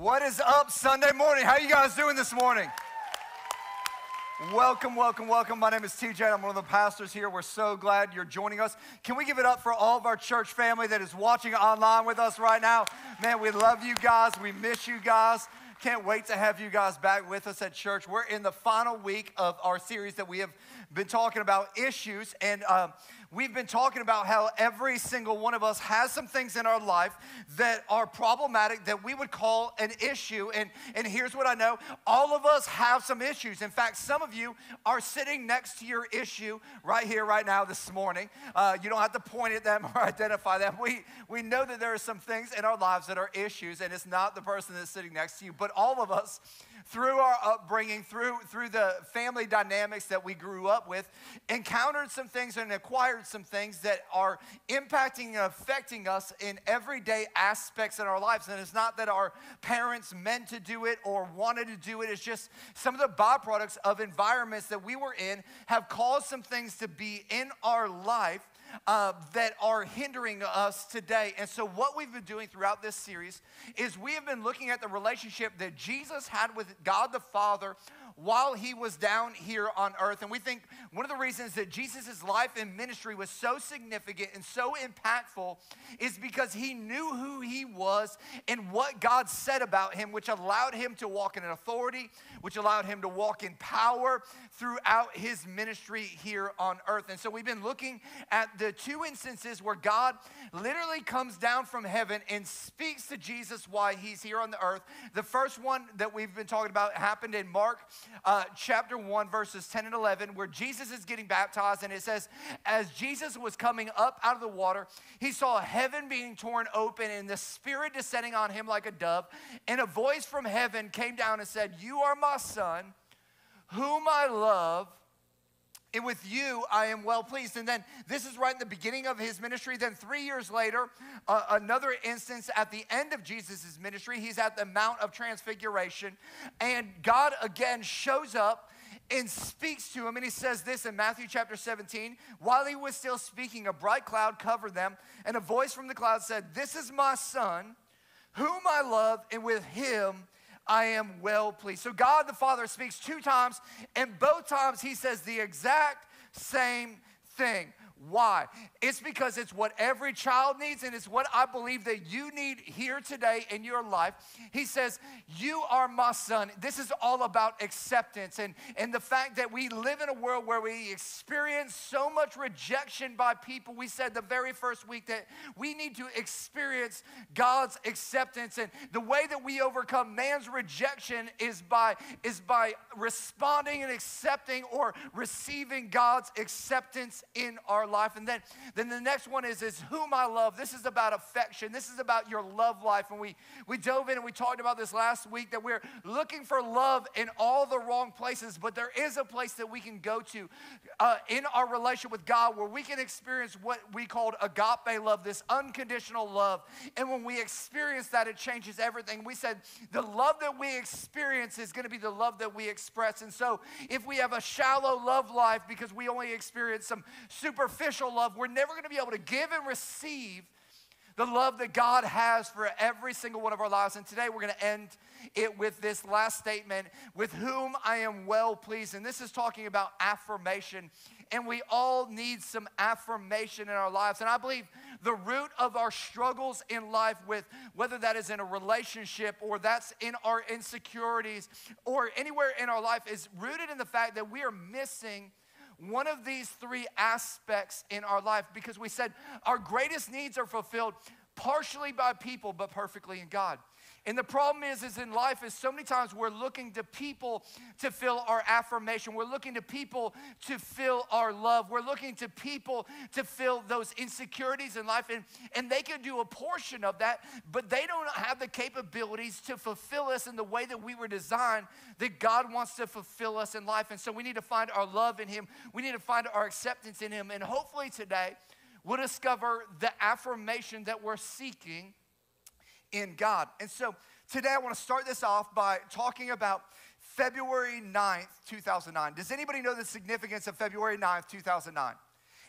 What is up Sunday morning? How you guys doing this morning? Welcome, welcome, welcome. My name is TJ. I'm one of the pastors here. We're so glad you're joining us. Can we give it up for all of our church family that is watching online with us right now? Man, we love you guys. We miss you guys. Can't wait to have you guys back with us at church. We're in the final week of our series that we have been talking about issues. And um, we've been talking about how every single one of us has some things in our life that are problematic that we would call an issue. And, and here's what I know all of us have some issues. In fact, some of you are sitting next to your issue right here, right now, this morning. Uh, you don't have to point at them or identify them. We, we know that there are some things in our lives that are issues, and it's not the person that's sitting next to you, but all of us through our upbringing, through, through the family dynamics that we grew up with, encountered some things and acquired some things that are impacting and affecting us in everyday aspects in our lives. And it's not that our parents meant to do it or wanted to do it, it's just some of the byproducts of environments that we were in have caused some things to be in our life uh, that are hindering us today. And so, what we've been doing throughout this series is we have been looking at the relationship that Jesus had with God the Father while he was down here on earth. And we think one of the reasons that Jesus' life and ministry was so significant and so impactful is because he knew who he was and what God said about him, which allowed him to walk in authority, which allowed him to walk in power throughout his ministry here on earth. And so we've been looking at the two instances where God literally comes down from heaven and speaks to Jesus while he's here on the earth. The first one that we've been talking about happened in Mark uh, chapter 1, verses 10 and 11, where Jesus is getting baptized. And it says, As Jesus was coming up out of the water, he saw heaven being torn open and the Spirit descending on him like a dove. And a voice from heaven came down and said, You are my son, whom I love and with you, I am well pleased. And then this is right in the beginning of his ministry. Then three years later, uh, another instance at the end of Jesus' ministry, he's at the Mount of Transfiguration. And God again shows up and speaks to him. And he says this in Matthew chapter 17 While he was still speaking, a bright cloud covered them. And a voice from the cloud said, This is my son, whom I love, and with him I am well pleased. So God the Father speaks two times, and both times he says the exact same thing. Why? It's because it's what every child needs, and it's what I believe that you need here today in your life. He says, You are my son. This is all about acceptance and, and the fact that we live in a world where we experience so much rejection by people. We said the very first week that we need to experience God's acceptance. And the way that we overcome man's rejection is by, is by responding and accepting or receiving God's acceptance in our life. And then, then the next one is, is whom I love. This is about affection. This is about your love life. And we, we dove in and we talked about this last week that we're looking for love in all the wrong places, but there is a place that we can go to uh, in our relationship with God where we can experience what we called agape love, this unconditional love. And when we experience that, it changes everything. We said the love that we experience is going to be the love that we express. And so if we have a shallow love life because we only experience some superficial sacrificial love, we're never going to be able to give and receive the love that God has for every single one of our lives. And today we're going to end it with this last statement with whom I am well pleased. And this is talking about affirmation. And we all need some affirmation in our lives. And I believe the root of our struggles in life, with whether that is in a relationship or that's in our insecurities or anywhere in our life, is rooted in the fact that we are missing one of these three aspects in our life because we said our greatest needs are fulfilled partially by people but perfectly in God. And the problem is, is in life is so many times we're looking to people to fill our affirmation. We're looking to people to fill our love. We're looking to people to fill those insecurities in life. And, and they can do a portion of that, but they don't have the capabilities to fulfill us in the way that we were designed, that God wants to fulfill us in life. And so we need to find our love in Him. We need to find our acceptance in Him. And hopefully today, we'll discover the affirmation that we're seeking in God. And so today I want to start this off by talking about February 9th, 2009. Does anybody know the significance of February 9th, 2009?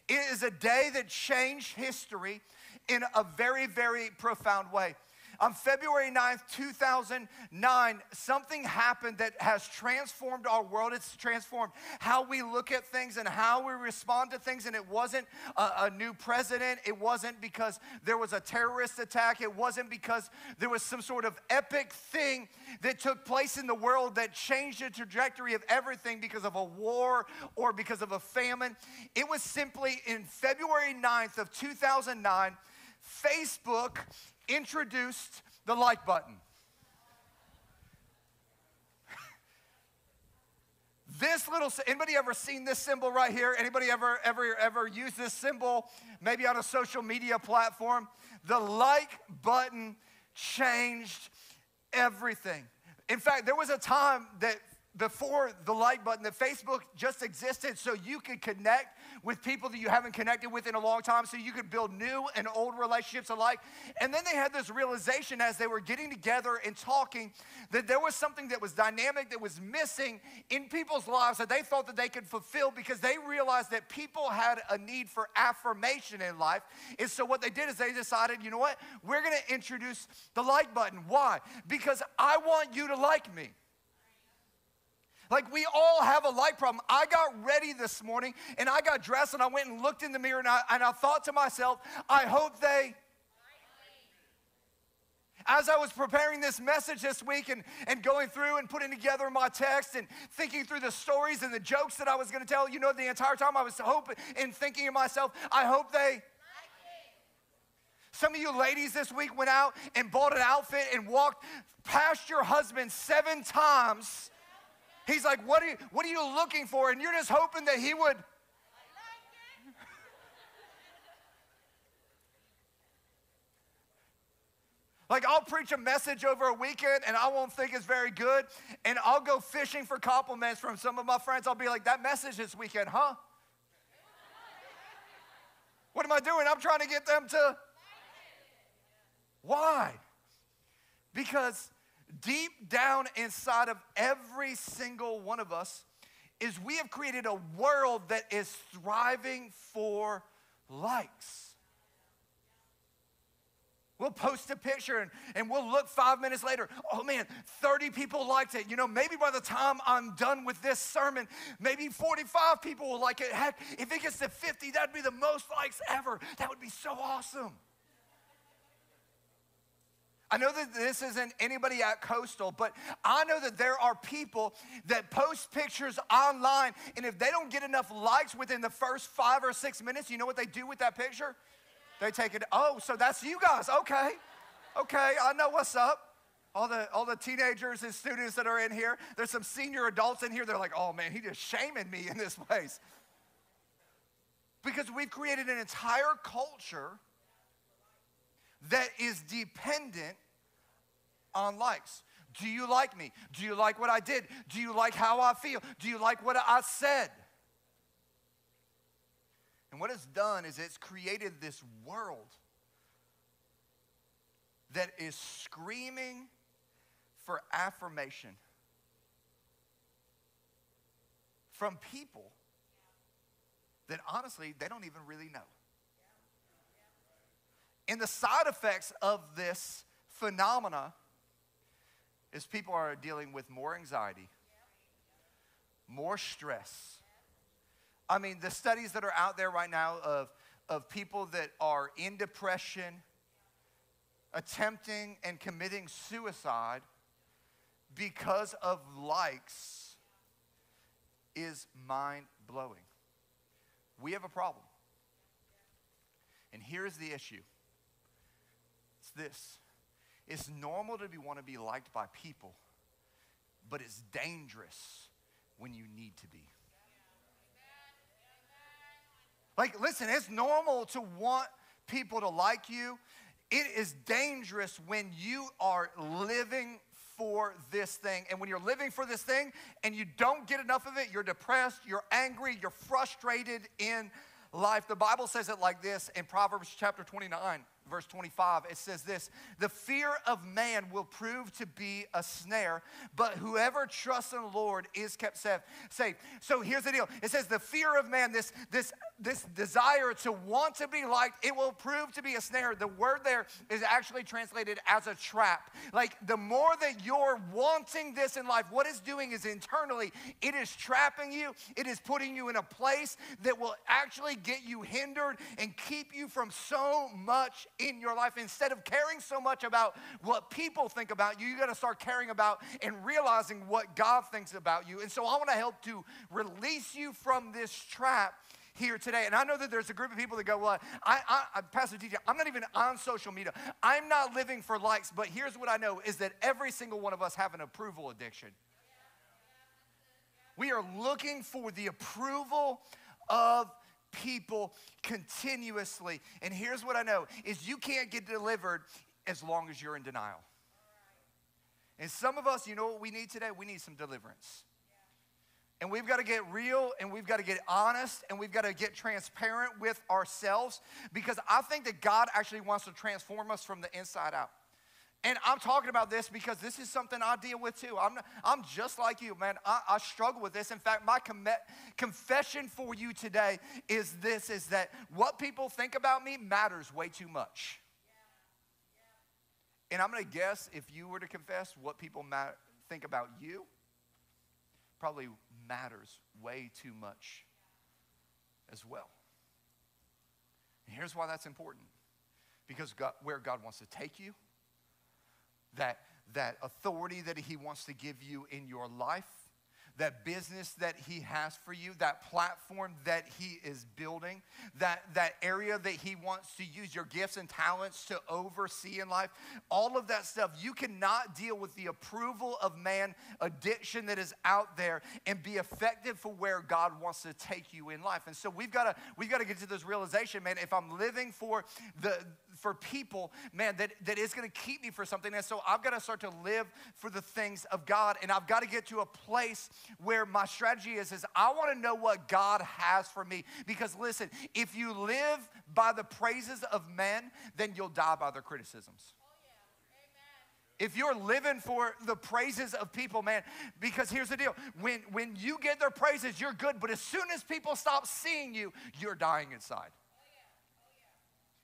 It is a day that changed history in a very, very profound way. On February 9th, 2009, something happened that has transformed our world. It's transformed how we look at things and how we respond to things. And it wasn't a, a new president, it wasn't because there was a terrorist attack, it wasn't because there was some sort of epic thing that took place in the world that changed the trajectory of everything because of a war or because of a famine. It was simply in February 9th of 2009, Facebook introduced the like button. this little anybody ever seen this symbol right here? Anybody ever ever ever use this symbol maybe on a social media platform? The like button changed everything. In fact there was a time that before the like button that Facebook just existed so you could connect with people that you haven't connected with in a long time, so you could build new and old relationships alike. And then they had this realization as they were getting together and talking that there was something that was dynamic, that was missing in people's lives that they thought that they could fulfill because they realized that people had a need for affirmation in life. And so what they did is they decided, you know what? We're gonna introduce the like button. Why? Because I want you to like me. Like we all have a light problem. I got ready this morning and I got dressed and I went and looked in the mirror and I, and I thought to myself, I hope they. As I was preparing this message this week and, and going through and putting together my text and thinking through the stories and the jokes that I was going to tell, you know, the entire time I was hoping and thinking to myself, I hope they. Some of you ladies this week went out and bought an outfit and walked past your husband seven times He's like, what are, you, what are you looking for? And you're just hoping that he would. Like, I'll preach a message over a weekend and I won't think it's very good. And I'll go fishing for compliments from some of my friends. I'll be like, that message this weekend, huh? What am I doing? I'm trying to get them to. Why? Because deep down inside of every single one of us is we have created a world that is thriving for likes. We'll post a picture and, and we'll look five minutes later. Oh man, 30 people liked it. You know, maybe by the time I'm done with this sermon, maybe 45 people will like it. Heck, if it gets to 50, that'd be the most likes ever. That would be so awesome. I know that this isn't anybody at Coastal, but I know that there are people that post pictures online, and if they don't get enough likes within the first five or six minutes, you know what they do with that picture? They take it, oh, so that's you guys. Okay. Okay, I know what's up. All the, all the teenagers and students that are in here, there's some senior adults in here. They're like, oh man, he just shaming me in this place. Because we've created an entire culture that is dependent on likes. Do you like me? Do you like what I did? Do you like how I feel? Do you like what I said? And what it's done is it's created this world that is screaming for affirmation from people that honestly they don't even really know. And the side effects of this phenomena is people are dealing with more anxiety, more stress. I mean, the studies that are out there right now of, of people that are in depression, attempting and committing suicide because of likes is mind blowing. We have a problem. And here's the issue this it's normal to be, want to be liked by people, but it's dangerous when you need to be. Like, listen, it's normal to want people to like you. It is dangerous when you are living for this thing. And when you're living for this thing and you don't get enough of it, you're depressed, you're angry, you're frustrated in life. The Bible says it like this in Proverbs chapter 29, verse 25, it says this The fear of man will prove to be a snare, but whoever trusts in the Lord is kept safe. So here's the deal it says, The fear of man, this, this, this desire to want to be liked, it will prove to be a snare. The word there is actually translated as a trap. Like the more that you're wanting this in life, what it's doing is internally, it is trapping you, it is putting you in a place that will actually get you hindered and keep you from so much in your life. Instead of caring so much about what people think about you, you got to start caring about and realizing what God thinks about you. And so I want to help to release you from this trap here today. And I know that there's a group of people that go, Well, I, I, Pastor TJ, I'm not even on social media. I'm not living for likes. But here's what I know is that every single one of us have an approval addiction. We are looking for the approval of people continuously. And here's what I know is you can't get delivered as long as you're in denial. And some of us, you know what we need today? We need some deliverance. And we've got to get real and we've got to get honest and we've got to get transparent with ourselves because I think that God actually wants to transform us from the inside out. And I'm talking about this because this is something I deal with too. I'm, I'm just like you, man. I, I struggle with this. In fact, my com- confession for you today is this, is that what people think about me matters way too much. And I'm going to guess if you were to confess what people ma- think about you, probably matters way too much as well. And here's why that's important. Because God, where God wants to take you, that, that authority that He wants to give you in your life, that business that he has for you, that platform that he is building, that, that area that he wants to use your gifts and talents to oversee in life, all of that stuff. You cannot deal with the approval of man addiction that is out there and be effective for where God wants to take you in life. And so we've got to we've got to get to this realization, man, if I'm living for the for people, man, that, that is going to keep me for something. And so I've got to start to live for the things of God. And I've got to get to a place where my strategy is, is I want to know what God has for me. Because listen, if you live by the praises of men, then you'll die by their criticisms if you're living for the praises of people, man, because here's the deal when, when you get their praises, you're good, but as soon as people stop seeing you, you're dying inside.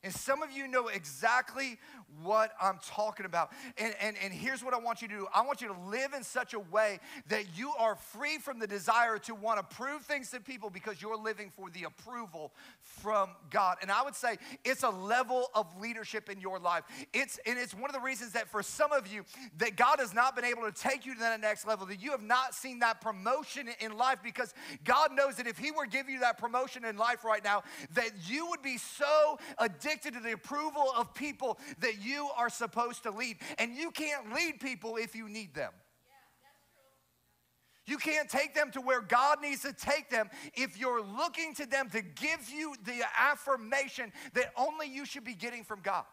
And some of you know exactly what I'm talking about. And, and, and here's what I want you to do I want you to live in such a way that you are free from the desire to want to prove things to people because you're living for the approval from God. And I would say it's a level of leadership in your life. It's, and it's one of the reasons that for some of you, that God has not been able to take you to that next level, that you have not seen that promotion in life because God knows that if He were to give you that promotion in life right now, that you would be so addicted addicted to the approval of people that you are supposed to lead. And you can't lead people if you need them. You can't take them to where God needs to take them if you're looking to them to give you the affirmation that only you should be getting from God.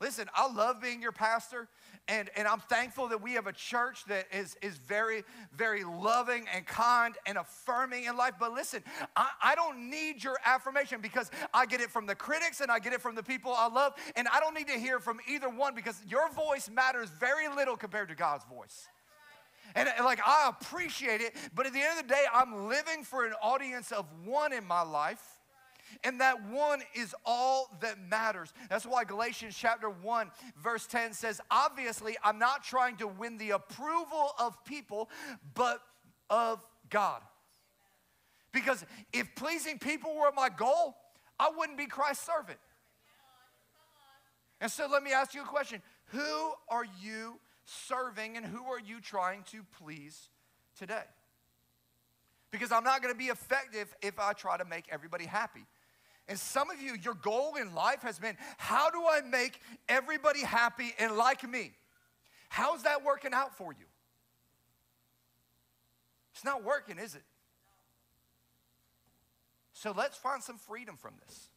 Listen, I love being your pastor, and, and I'm thankful that we have a church that is, is very, very loving and kind and affirming in life. But listen, I, I don't need your affirmation because I get it from the critics and I get it from the people I love, and I don't need to hear from either one because your voice matters very little compared to God's voice. And, and, like I appreciate it, but at the end of the day, I'm living for an audience of one in my life and that one is all that matters. That's why Galatians chapter 1, verse 10 says, Obviously, I'm not trying to win the approval of people, but of God. Because if pleasing people were my goal, I wouldn't be Christ's servant. And so let me ask you a question Who are you serving and who are you trying to please today? Because I'm not going to be effective if I try to make everybody happy. And some of you, your goal in life has been how do I make everybody happy and like me? How's that working out for you? It's not working, is it? So let's find some freedom from this.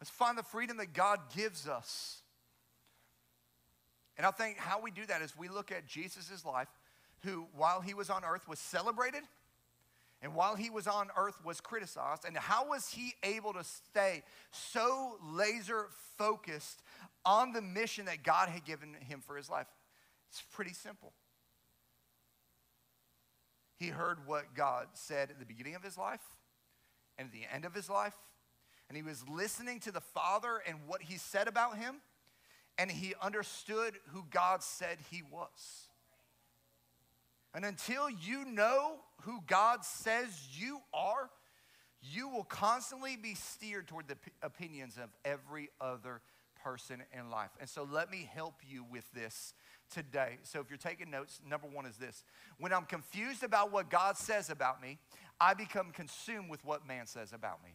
Let's find the freedom that God gives us. And I think how we do that is we look at Jesus' life, who, while he was on earth, was celebrated and while he was on earth was criticized. And how was he able to stay so laser focused on the mission that god had given him for his life? It's pretty simple. He heard what god said at the beginning of his life and at the end of his life. And he was listening to the father and what he said about him. And he understood who god said he was. And until you know who God says you are, you will constantly be steered toward the p- opinions of every other person in life. And so let me help you with this today. So if you're taking notes, number one is this when I'm confused about what God says about me, I become consumed with what man says about me.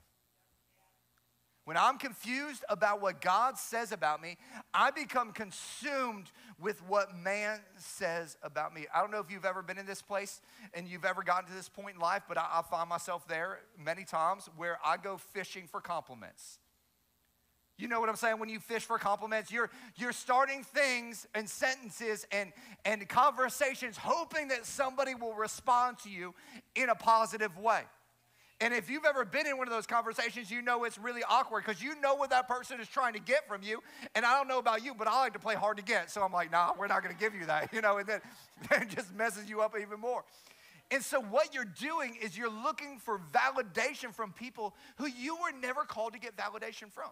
When I'm confused about what God says about me, I become consumed with what man says about me. I don't know if you've ever been in this place and you've ever gotten to this point in life, but I, I find myself there many times where I go fishing for compliments. You know what I'm saying? When you fish for compliments, you're, you're starting things and sentences and, and conversations hoping that somebody will respond to you in a positive way. And if you've ever been in one of those conversations, you know it's really awkward because you know what that person is trying to get from you. And I don't know about you, but I like to play hard to get. So I'm like, nah, we're not going to give you that, you know, and then it just messes you up even more. And so what you're doing is you're looking for validation from people who you were never called to get validation from.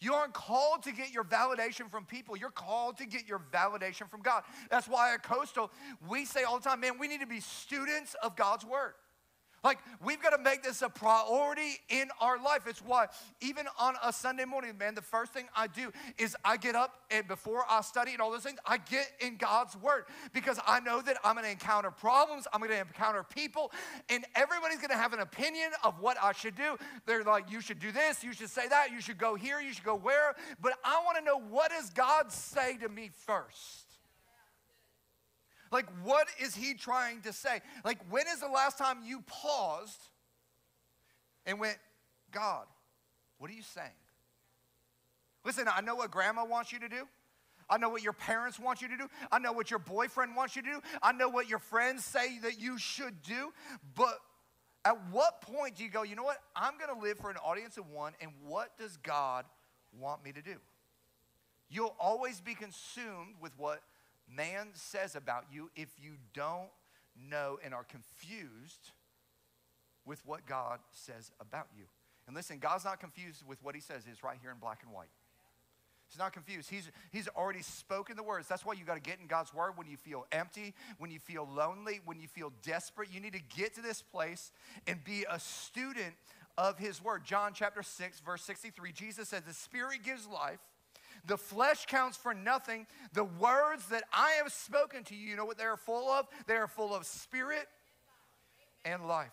You aren't called to get your validation from people. You're called to get your validation from God. That's why at Coastal, we say all the time, man, we need to be students of God's word. Like, we've got to make this a priority in our life. It's why, even on a Sunday morning, man, the first thing I do is I get up and before I study and all those things, I get in God's Word because I know that I'm going to encounter problems, I'm going to encounter people, and everybody's going to have an opinion of what I should do. They're like, you should do this, you should say that, you should go here, you should go where. But I want to know what does God say to me first? Like, what is he trying to say? Like, when is the last time you paused and went, God, what are you saying? Listen, I know what grandma wants you to do. I know what your parents want you to do. I know what your boyfriend wants you to do. I know what your friends say that you should do. But at what point do you go, you know what? I'm going to live for an audience of one, and what does God want me to do? You'll always be consumed with what man says about you if you don't know and are confused with what God says about you. And listen, God's not confused with what he says. It's right here in black and white. He's not confused. He's, he's already spoken the words. That's why you got to get in God's word when you feel empty, when you feel lonely, when you feel desperate. You need to get to this place and be a student of his word. John chapter 6, verse 63, Jesus says, The Spirit gives life. The flesh counts for nothing. The words that I have spoken to you, you know what they're full of? They are full of spirit and life.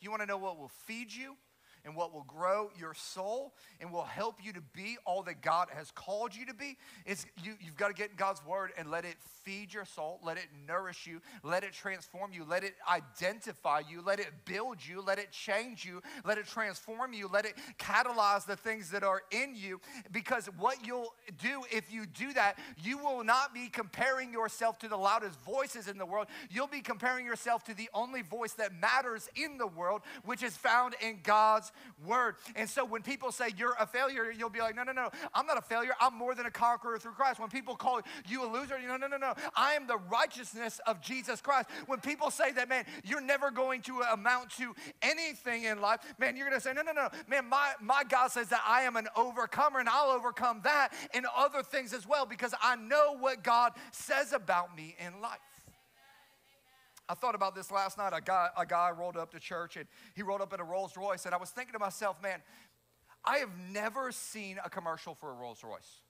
You want to know what will feed you? And what will grow your soul and will help you to be all that God has called you to be. It's, you, you've got to get in God's word and let it feed your soul, let it nourish you, let it transform you, let it identify you, let it build you, let it change you, let it transform you, let it catalyze the things that are in you. Because what you'll do if you do that, you will not be comparing yourself to the loudest voices in the world. You'll be comparing yourself to the only voice that matters in the world, which is found in God's word. And so when people say you're a failure, you'll be like, no, no, no, I'm not a failure. I'm more than a conqueror through Christ. When people call you a loser, you know, no, no, no. I am the righteousness of Jesus Christ. When people say that, man, you're never going to amount to anything in life, man, you're going to say, no, no, no, man, my, my God says that I am an overcomer and I'll overcome that and other things as well because I know what God says about me in life. I thought about this last night. A guy, a guy rolled up to church and he rolled up in a Rolls Royce. And I was thinking to myself, man, I have never seen a commercial for a Rolls Royce.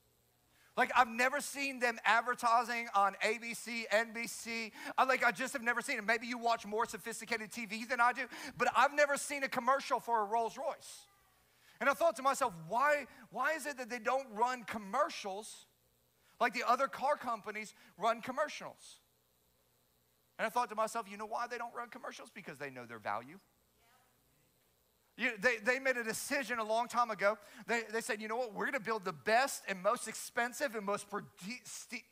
Like I've never seen them advertising on ABC, NBC. I like I just have never seen it. Maybe you watch more sophisticated TV than I do, but I've never seen a commercial for a Rolls Royce. And I thought to myself, why, why is it that they don't run commercials like the other car companies run commercials? And I thought to myself, you know why they don't run commercials? Because they know their value. You, they, they made a decision a long time ago. They, they said, you know what, we're gonna build the best and most expensive and most pre-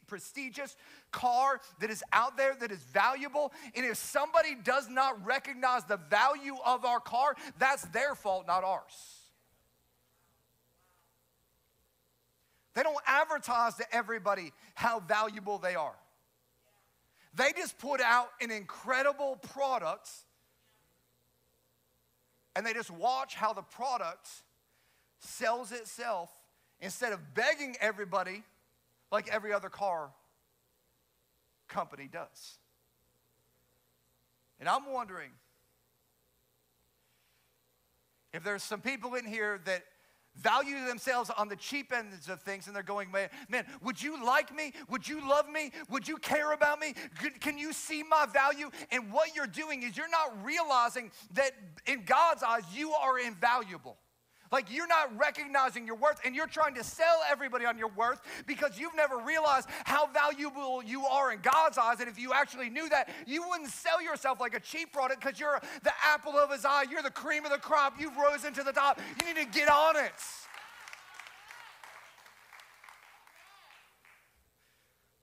prestigious car that is out there that is valuable. And if somebody does not recognize the value of our car, that's their fault, not ours. They don't advertise to everybody how valuable they are. They just put out an incredible product and they just watch how the product sells itself instead of begging everybody like every other car company does. And I'm wondering if there's some people in here that value themselves on the cheap ends of things and they're going, man, man, would you like me? Would you love me? Would you care about me? Can you see my value? And what you're doing is you're not realizing that in God's eyes, you are invaluable. Like you're not recognizing your worth and you're trying to sell everybody on your worth because you've never realized how valuable you are in God's eyes. And if you actually knew that, you wouldn't sell yourself like a cheap product because you're the apple of his eye. You're the cream of the crop. You've risen to the top. You need to get on it.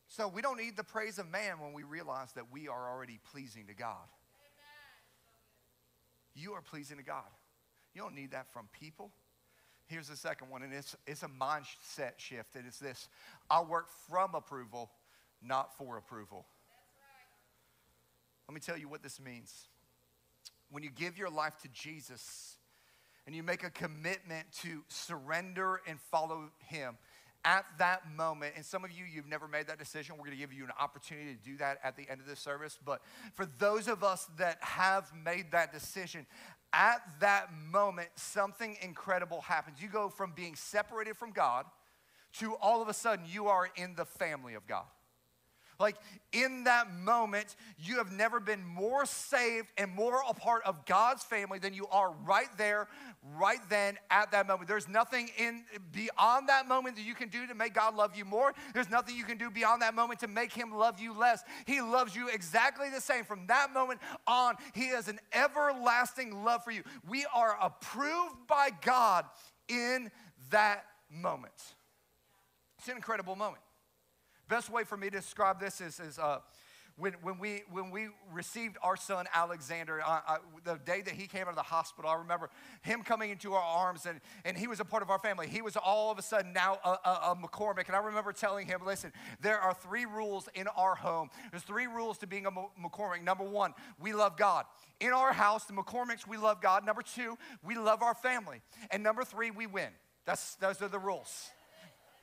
So we don't need the praise of man when we realize that we are already pleasing to God. You are pleasing to God. You don't need that from people. Here's the second one, and it's, it's a mindset shift, and it's this I work from approval, not for approval. Let me tell you what this means. When you give your life to Jesus and you make a commitment to surrender and follow Him, at that moment, and some of you, you've never made that decision. We're to give you an opportunity to do that at the end of this service. But for those of us that have made that decision, at that moment, something incredible happens. You go from being separated from God to all of a sudden you are in the family of God. Like in that moment, you have never been more saved and more a part of God's family than you are right there, right then, at that moment. There's nothing in beyond that moment that you can do to make God love you more. There's nothing you can do beyond that moment to make Him love you less. He loves you exactly the same. From that moment on, He has an everlasting love for you. We are approved by God in that moment. It's an incredible moment. Best way for me to describe this is, is uh, when, when, we, when we received our son Alexander, uh, uh, the day that he came out of the hospital, I remember him coming into our arms and, and he was a part of our family. He was all of a sudden now a, a, a McCormick. And I remember telling him, listen, there are three rules in our home. There's three rules to being a McCormick. Number one, we love God. In our house, the McCormicks, we love God. Number two, we love our family. And number three, we win. That's, those are the rules.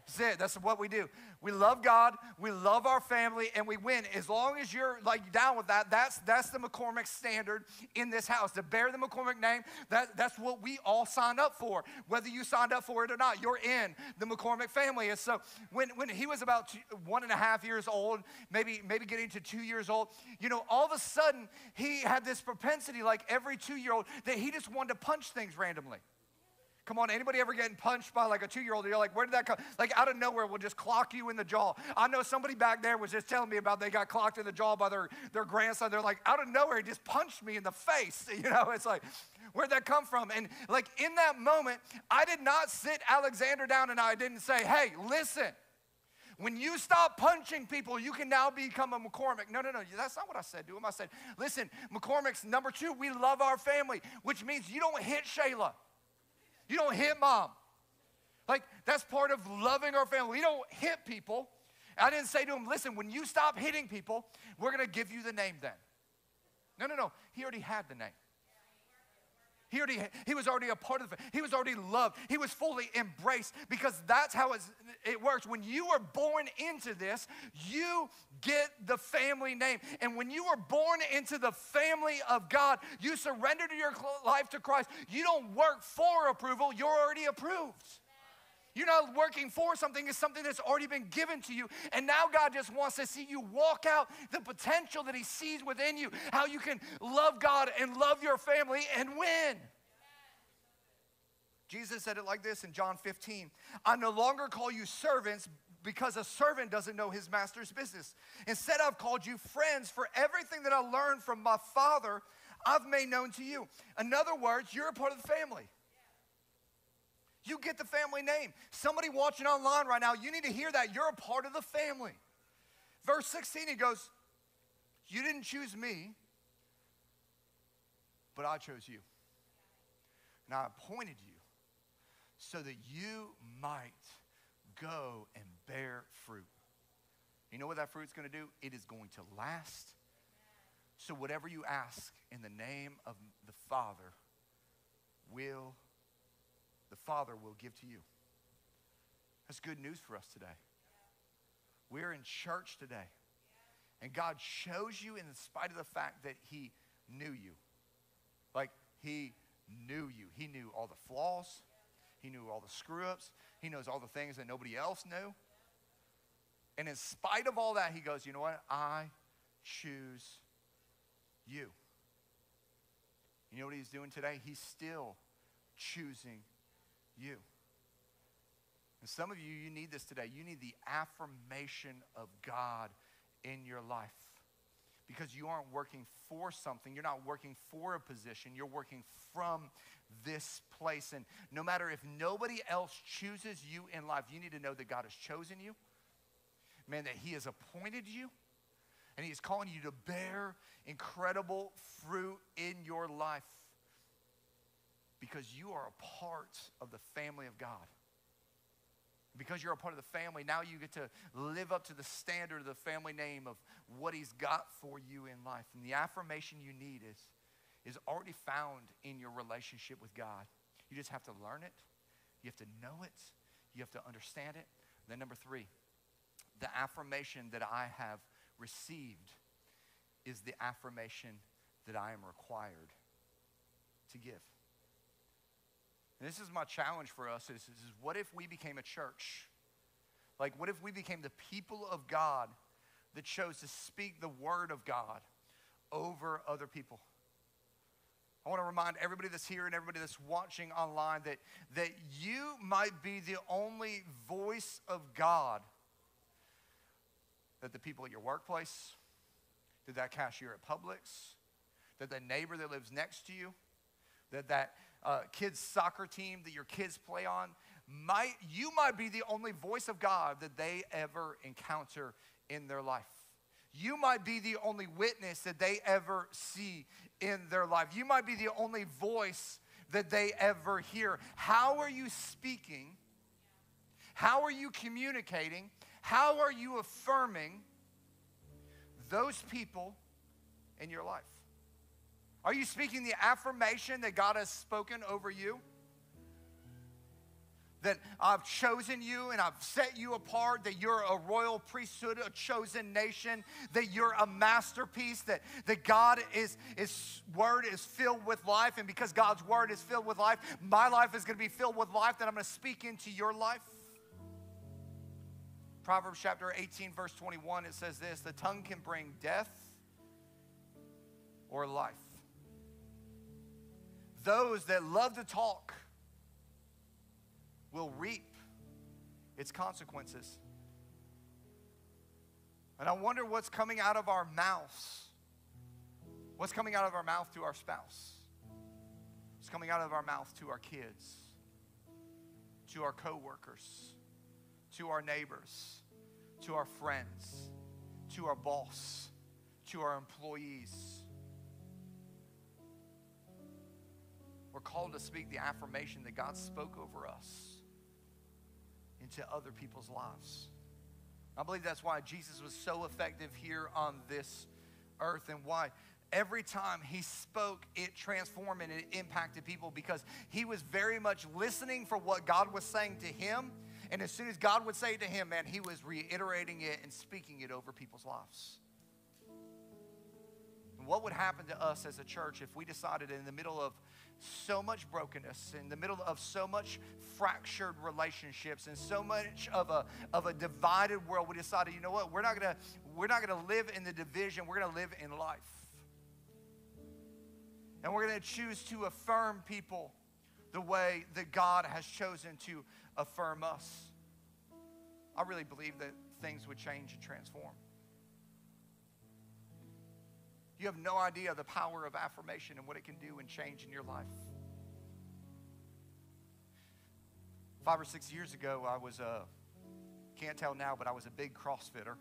That's it. That's what we do. We love God, we love our family, and we win. As long as you're like down with that, that's that's the McCormick standard in this house. To bear the McCormick name, that, that's what we all signed up for. Whether you signed up for it or not, you're in the McCormick family. And so when, when he was about two, one and a half years old, maybe maybe getting to two years old, you know, all of a sudden he had this propensity, like every two-year-old, that he just wanted to punch things randomly. Come on, anybody ever getting punched by like a two year old? You're like, where did that come? Like out of nowhere, will just clock you in the jaw. I know somebody back there was just telling me about they got clocked in the jaw by their, their grandson. They're like, out of nowhere, he just punched me in the face. You know, it's like, where'd that come from? And like in that moment, I did not sit Alexander down and I didn't say, hey, listen. When you stop punching people, you can now become a McCormick. No, no, no. That's not what I said to him. I said, listen, McCormick's number two, we love our family, which means you don't hit Shayla. You don't hit mom. Like, that's part of loving our family. We don't hit people. I didn't say to him, listen, when you stop hitting people, we're going to give you the name then. No, no, no. He already had the name. He already he was already a part of it. He was already loved. He was fully embraced because that's how it works. When you are born into this, you get the family name. And when you are born into the family of God, you surrender your life to Christ. You don't work for approval, you're already approved. You're not working for something, it's something that's already been given to you. And now God just wants to see you walk out the potential that He sees within you, how you can love God and love your family and win. Jesus said it like this in John 15 I no longer call you servants because a servant doesn't know his master's business. Instead, I've called you friends for everything that I learned from my Father. I've made known to you. In other words, you're a part of the family. You get the family name. Somebody watching online right now, you need to hear that. You're a part of the family. Verse 16, he goes, You didn't choose me, but I chose you. And I appointed you so that you might go and bear fruit. You know what that fruit's going to do? It is going to last. So, whatever you ask in the name of the Father, will the Father will give to you. That's good news for us today. We're in church today. And God chose you in spite of the fact that He knew you. Like, He knew you. He knew all the flaws, He knew all the screw ups, He knows all the things that nobody else knew. And in spite of all that, He goes, You know what? I choose you. You know what He's doing today? He's still choosing you. And some of you, you need this today. You need the affirmation of God in your life because you aren't working for something. You're not working for a position. You're working from this place. And no matter if nobody else chooses you in life, you need to know that God has chosen you, man, that He has appointed you, and He is calling you to bear incredible fruit in your life because you are a part of the family of God. Because you're a part of the family, now you get to live up to the standard of the family name of what He's got for you in life. And the affirmation you need is, is already found in your relationship with God. You just have to learn it, you have to know it, you have to understand it. Then, number three, the affirmation that I have received is the affirmation that I am required to give. And this is my challenge for us is, is, what if we became a church? Like, what if we became the people of God that chose to speak the word of God over other people? I want to remind everybody that's here and everybody that's watching online that, that you might be the only voice of God that the people at your workplace, that that cashier at Publix, that the neighbor that lives next to you, that that uh, kids soccer team that your kids play on, might you might be the only voice of God that they ever encounter in their life. You might be the only witness that they ever see in their life. You might be the only voice that they ever hear. How are you speaking? How are you communicating? How are you affirming those people in your life? Are you speaking the affirmation that God has spoken over you? That I've chosen you and I've set you apart, that you're a royal priesthood, a chosen nation, that you're a masterpiece, that, that God is, is word is filled with life, and because God's word is filled with life, my life is gonna be filled with life, that I'm gonna speak into your life. Proverbs chapter 18, verse 21, it says this the tongue can bring death or life those that love to talk will reap its consequences. And I wonder what's coming out of our mouths. What's coming out of our mouth to our spouse? What's coming out of our mouth to our kids, to our coworkers, to our neighbors, to our friends, to our boss, to our employees We're called to speak the affirmation that God spoke over us into other people's lives. I believe that's why Jesus was so effective here on this earth and why every time he spoke, it transformed and it impacted people because he was very much listening for what God was saying to him. And as soon as God would say to him, man, he was reiterating it and speaking it over people's lives. And what would happen to us as a church if we decided in the middle of so much brokenness, in the middle of so much fractured relationships, and so much of a, of a divided world, we decided, you know what, we're not gonna, we're not gonna live in the division, we're gonna live in life. And we're gonna choose to affirm people the way that God has chosen to affirm us. I really believe that things would change and transform. You have no idea the power of affirmation and what it can do and change in your life. Five or six years ago, I was a, uh, can't tell now, but I was a big CrossFitter.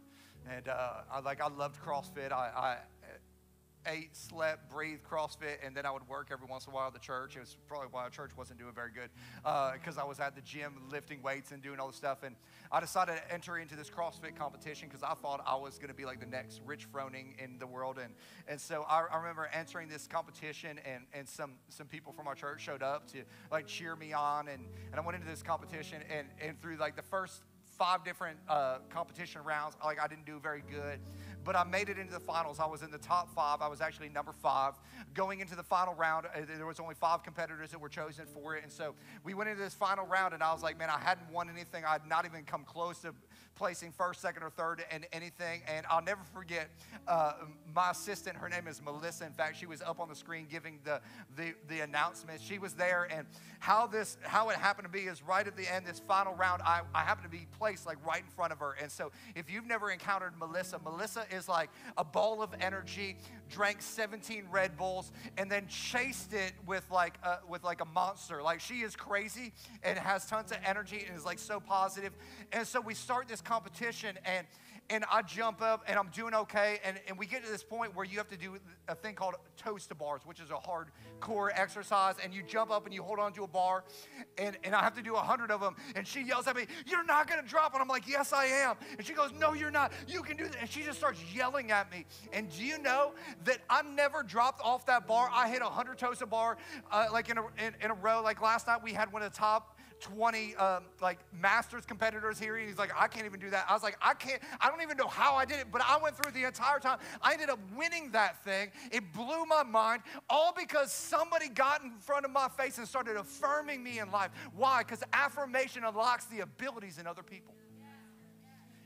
And uh, I like I loved CrossFit. I, I ate, slept, breathed CrossFit, and then I would work every once in a while at the church. It was probably why our church wasn't doing very good because uh, I was at the gym lifting weights and doing all this stuff. And I decided to enter into this CrossFit competition because I thought I was going to be like the next Rich Froning in the world. And, and so I, I remember entering this competition, and, and some, some people from our church showed up to like cheer me on. And, and I went into this competition, and, and through like the first five different uh, competition rounds. Like I didn't do very good, but I made it into the finals. I was in the top five. I was actually number five. Going into the final round, uh, there was only five competitors that were chosen for it, and so we went into this final round, and I was like, man, I hadn't won anything. I had not even come close to placing first, second, or third in anything. And I'll never forget uh, my assistant. Her name is Melissa. In fact, she was up on the screen giving the the, the announcement. She was there, and how this how it happened to be is right at the end, this final round. I, I happened to be placed like right in front of her. And so, if you've never encountered Melissa, Melissa is like a ball of energy. Drank 17 Red Bulls and then chased it with like a, with like a monster. Like she is crazy and has tons of energy and is like so positive. And so we start this competition and and I jump up and I'm doing okay. And, and we get to this point where you have to do a thing called toes to bars, which is a hardcore exercise. And you jump up and you hold onto a bar. And, and I have to do a hundred of them. And she yells at me, You're not to drop. And I'm like, Yes, I am. And she goes, No, you're not. You can do that. And she just starts yelling at me. And do you know that I never dropped off that bar? I hit a 100 toes to bar uh, like in a, in, in a row. Like last night, we had one of the top 20 um, like masters competitors here and he's like i can't even do that. I was like i can't i don't even know how i did it but i went through the entire time. I ended up winning that thing. It blew my mind all because somebody got in front of my face and started affirming me in life. Why? Because affirmation unlocks the abilities in other people.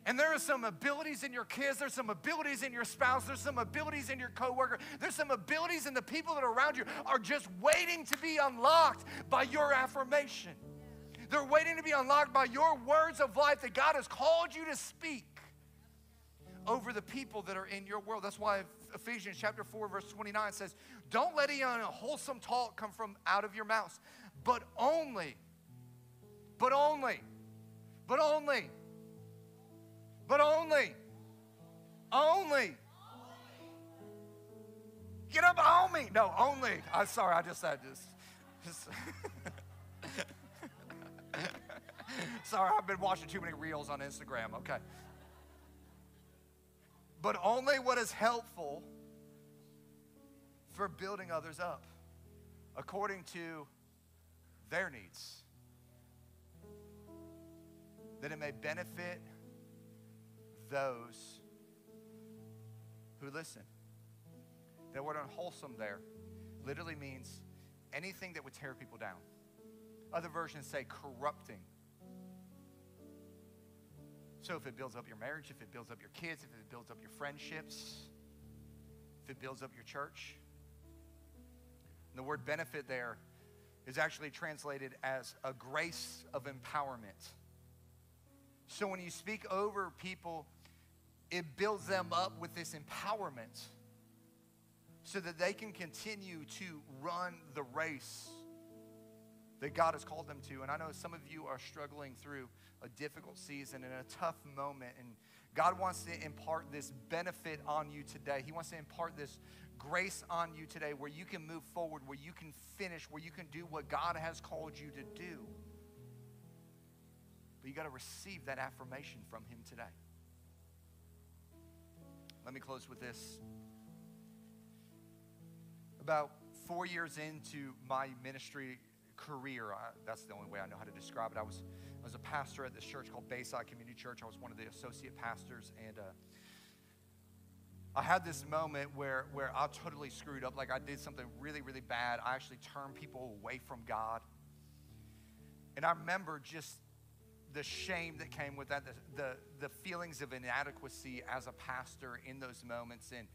And there are some abilities in your kids, there's some abilities in your spouse, there's some abilities in your coworker, there's some abilities in the people that are around you are just waiting to be unlocked by your affirmation. They're waiting to be unlocked by your words of life that God has called you to speak over the people that are in your world. That's why Ephesians chapter 4 verse 29 says, "Don't let any unwholesome talk come from out of your mouths, but only but only but only but only only Get up on me. No, only. I'm sorry, I just said this. Just Sorry, I've been watching too many reels on Instagram. Okay. But only what is helpful for building others up according to their needs, that it may benefit those who listen. That word unwholesome there literally means anything that would tear people down. Other versions say corrupting. So if it builds up your marriage, if it builds up your kids, if it builds up your friendships, if it builds up your church. And the word benefit there is actually translated as a grace of empowerment. So when you speak over people, it builds them up with this empowerment so that they can continue to run the race that God has called them to. And I know some of you are struggling through a difficult season and a tough moment. And God wants to impart this benefit on you today. He wants to impart this grace on you today where you can move forward, where you can finish, where you can do what God has called you to do. But you got to receive that affirmation from Him today. Let me close with this. About four years into my ministry career. I, that's the only way I know how to describe it. I was, I was a pastor at this church called Bayside Community Church. I was one of the associate pastors, and uh, I had this moment where, where I totally screwed up. Like I did something really, really bad. I actually turned people away from God. And I remember just the shame that came with that, the, the, the feelings of inadequacy as a pastor in those moments. And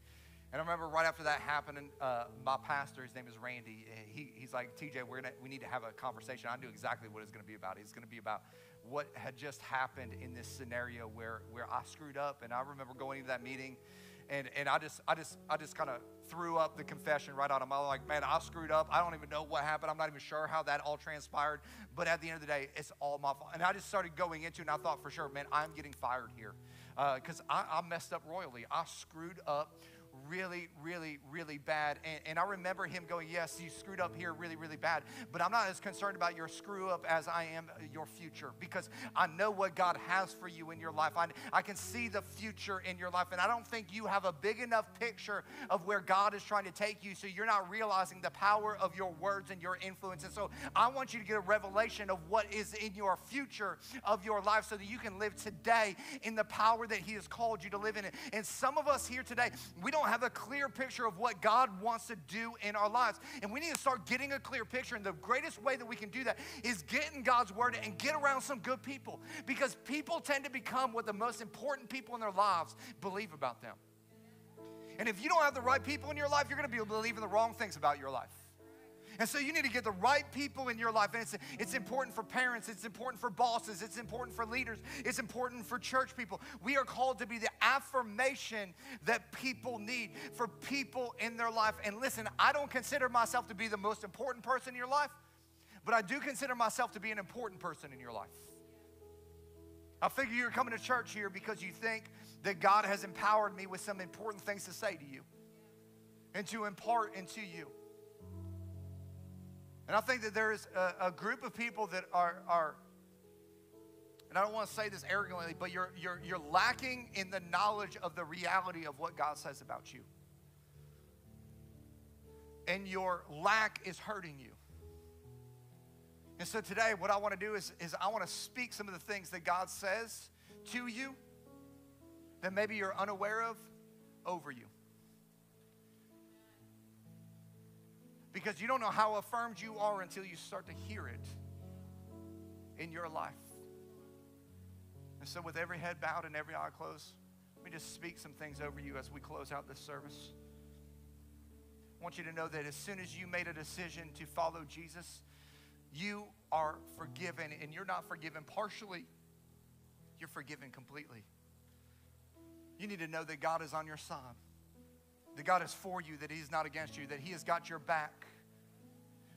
and I remember right after that happening, uh, my pastor, his name is Randy, he, he's like, TJ, we're gonna, we need to have a conversation. I knew exactly what it's going to be about. It's going to be about what had just happened in this scenario where, where I screwed up. And I remember going into that meeting, and, and I just I just I just kind of threw up the confession right out of my like, man, I screwed up. I don't even know what happened. I'm not even sure how that all transpired. But at the end of the day, it's all my fault. And I just started going into it, and I thought for sure, man, I'm getting fired here because uh, I, I messed up royally. I screwed up really, really, really bad. And, and I remember him going, Yes, you screwed up here really, really bad. But I'm not as concerned about your screw up as I am your future because I know what God has for you in your life. I, I can see the future in your life. And I don't think you have a big enough picture of where God is trying to take you so you're not realizing the power of your words and your influence. And so I want you to get a revelation of what is in your future of your life so that you can live today in the power that He has called you to live in. And some of us here today, we don't have a clear picture of what God wants to do in our lives. And we need to start getting a clear picture. And the greatest way that we can do that is get in God's word and get around some good people. Because people tend to become what the most important people in their lives believe about them. And if you don't have the right people in your life, you're going to be believing the wrong things about your life. And so you need to get the right people in your life. And it's, it's important for parents, it's important for bosses, it's important for leaders, it's important for church people. We are called to be the affirmation that people need for people in their life. And listen, I don't consider myself to be the most important person in your life, but I do consider myself to be an important person in your life. I figure you're coming to church here because you think that God has empowered me with some important things to say to you and to impart into you. And I think that there is a, a group of people that are, are, and I don't want to say this arrogantly, but you're, you're, you're lacking in the knowledge of the reality of what God says about you. And your lack is hurting you. And so today, what I want to do is, is I want to speak some of the things that God says to you that maybe you're unaware of over you. Because you don't know how affirmed you are until you start to hear it in your life. And so, with every head bowed and every eye closed, let me just speak some things over you as we close out this service. I want you to know that as soon as you made a decision to follow Jesus, you are forgiven, and you're not forgiven partially, you're forgiven completely. You need to know that God is on your side that God is for you, that He's not against you, that He has got your back,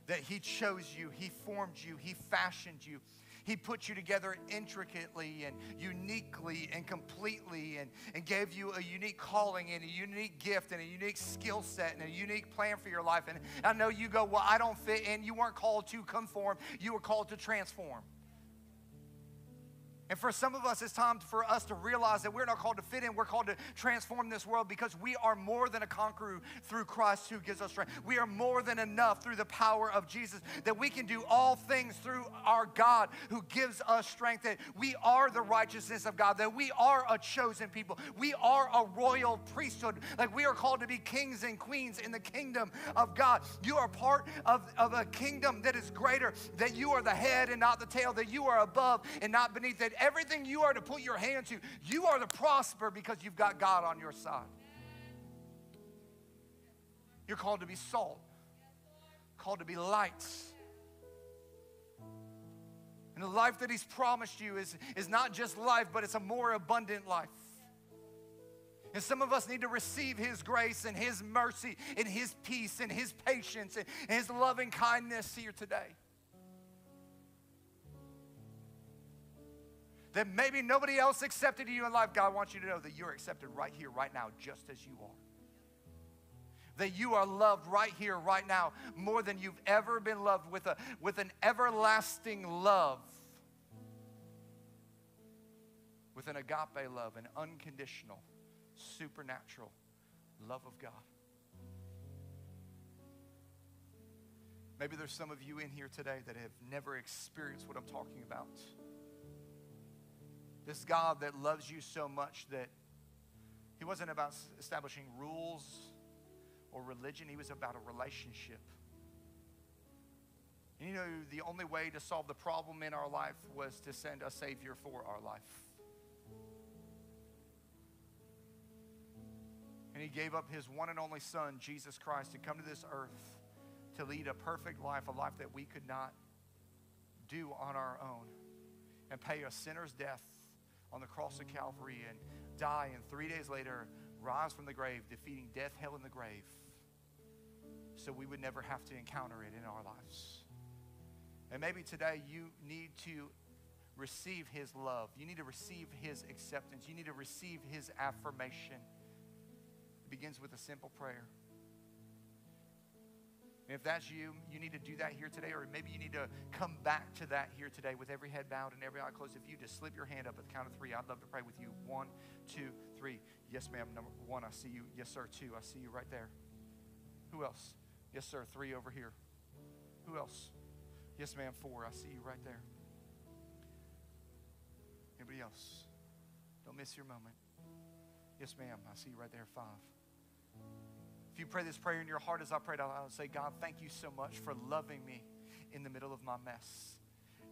that He chose you, He formed you, He fashioned you. He put you together intricately and uniquely and completely and, and gave you a unique calling and a unique gift and a unique skill set and a unique plan for your life. And I know you go, Well, I don't fit in. You weren't called to conform, you were called to transform. And for some of us, it's time for us to realize that we're not called to fit in, we're called to transform this world because we are more than a conqueror through Christ who gives us strength. We are more than enough through the power of Jesus, that we can do all things through our God who gives us strength, that we are the righteousness of God, that we are a chosen people, we are a royal priesthood, like we are called to be kings and queens in the kingdom of God. You are part of, of a kingdom that is greater, that you are the head and not the tail, that you are above and not beneath, that everything you are to put your hand to, you are to prosper because you've got God on your side. You're called to be salt, called to be lights. And the life that He's promised you is, is not just life, but it's a more abundant life. And some of us need to receive His grace and His mercy and His peace and His patience and His loving kindness here today. That maybe nobody else accepted you in life, God wants you to know that you're accepted right here, right now, just as you are. That you are loved right here, right now, more than you've ever been loved with, a, with an everlasting love, with an agape love, an unconditional, supernatural love of God. Maybe there's some of you in here today that have never experienced what I'm talking about. This God that loves you so much that He wasn't about establishing rules or religion, He was about a relationship. And you know, the only way to solve the problem in our life was to send a Savior for our life. And He gave up His one and only Son, Jesus Christ, to come to this earth to lead a perfect life, a life that we could not do on our own, and pay a sinner's death on the cross of Calvary and die, and three days later rise from the grave, defeating death, hell, and the grave, so we would never have to encounter it in our lives. And maybe today you need to receive His love. You need to receive His acceptance. You need to receive His affirmation. It begins with a simple prayer. If that's you, you need to do that here today, or maybe you need to come back to that here today with every head bowed and every eye closed. If you just slip your hand up at the count of three, I'd love to pray with you. One, two, three. Yes, ma'am. Number one, I see you. Yes, sir. Two, I see you right there. Who else? Yes, sir. Three over here. Who else? Yes, ma'am. Four, I see you right there. Anybody else? Don't miss your moment. Yes, ma'am. I see you right there. Five. If you pray this prayer in your heart as I prayed, I'll say, God, thank you so much for loving me in the middle of my mess.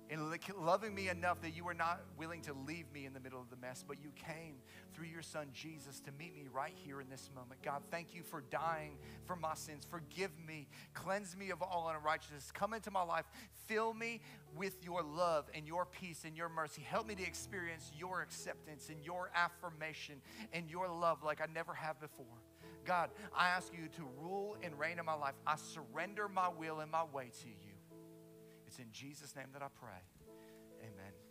And loving me enough that you were not willing to leave me in the middle of the mess, but you came through your son Jesus to meet me right here in this moment. God, thank you for dying for my sins. Forgive me, cleanse me of all unrighteousness. Come into my life, fill me with your love and your peace and your mercy. Help me to experience your acceptance and your affirmation and your love like I never have before. God, I ask you to rule and reign in my life. I surrender my will and my way to you. It's in Jesus' name that I pray. Amen.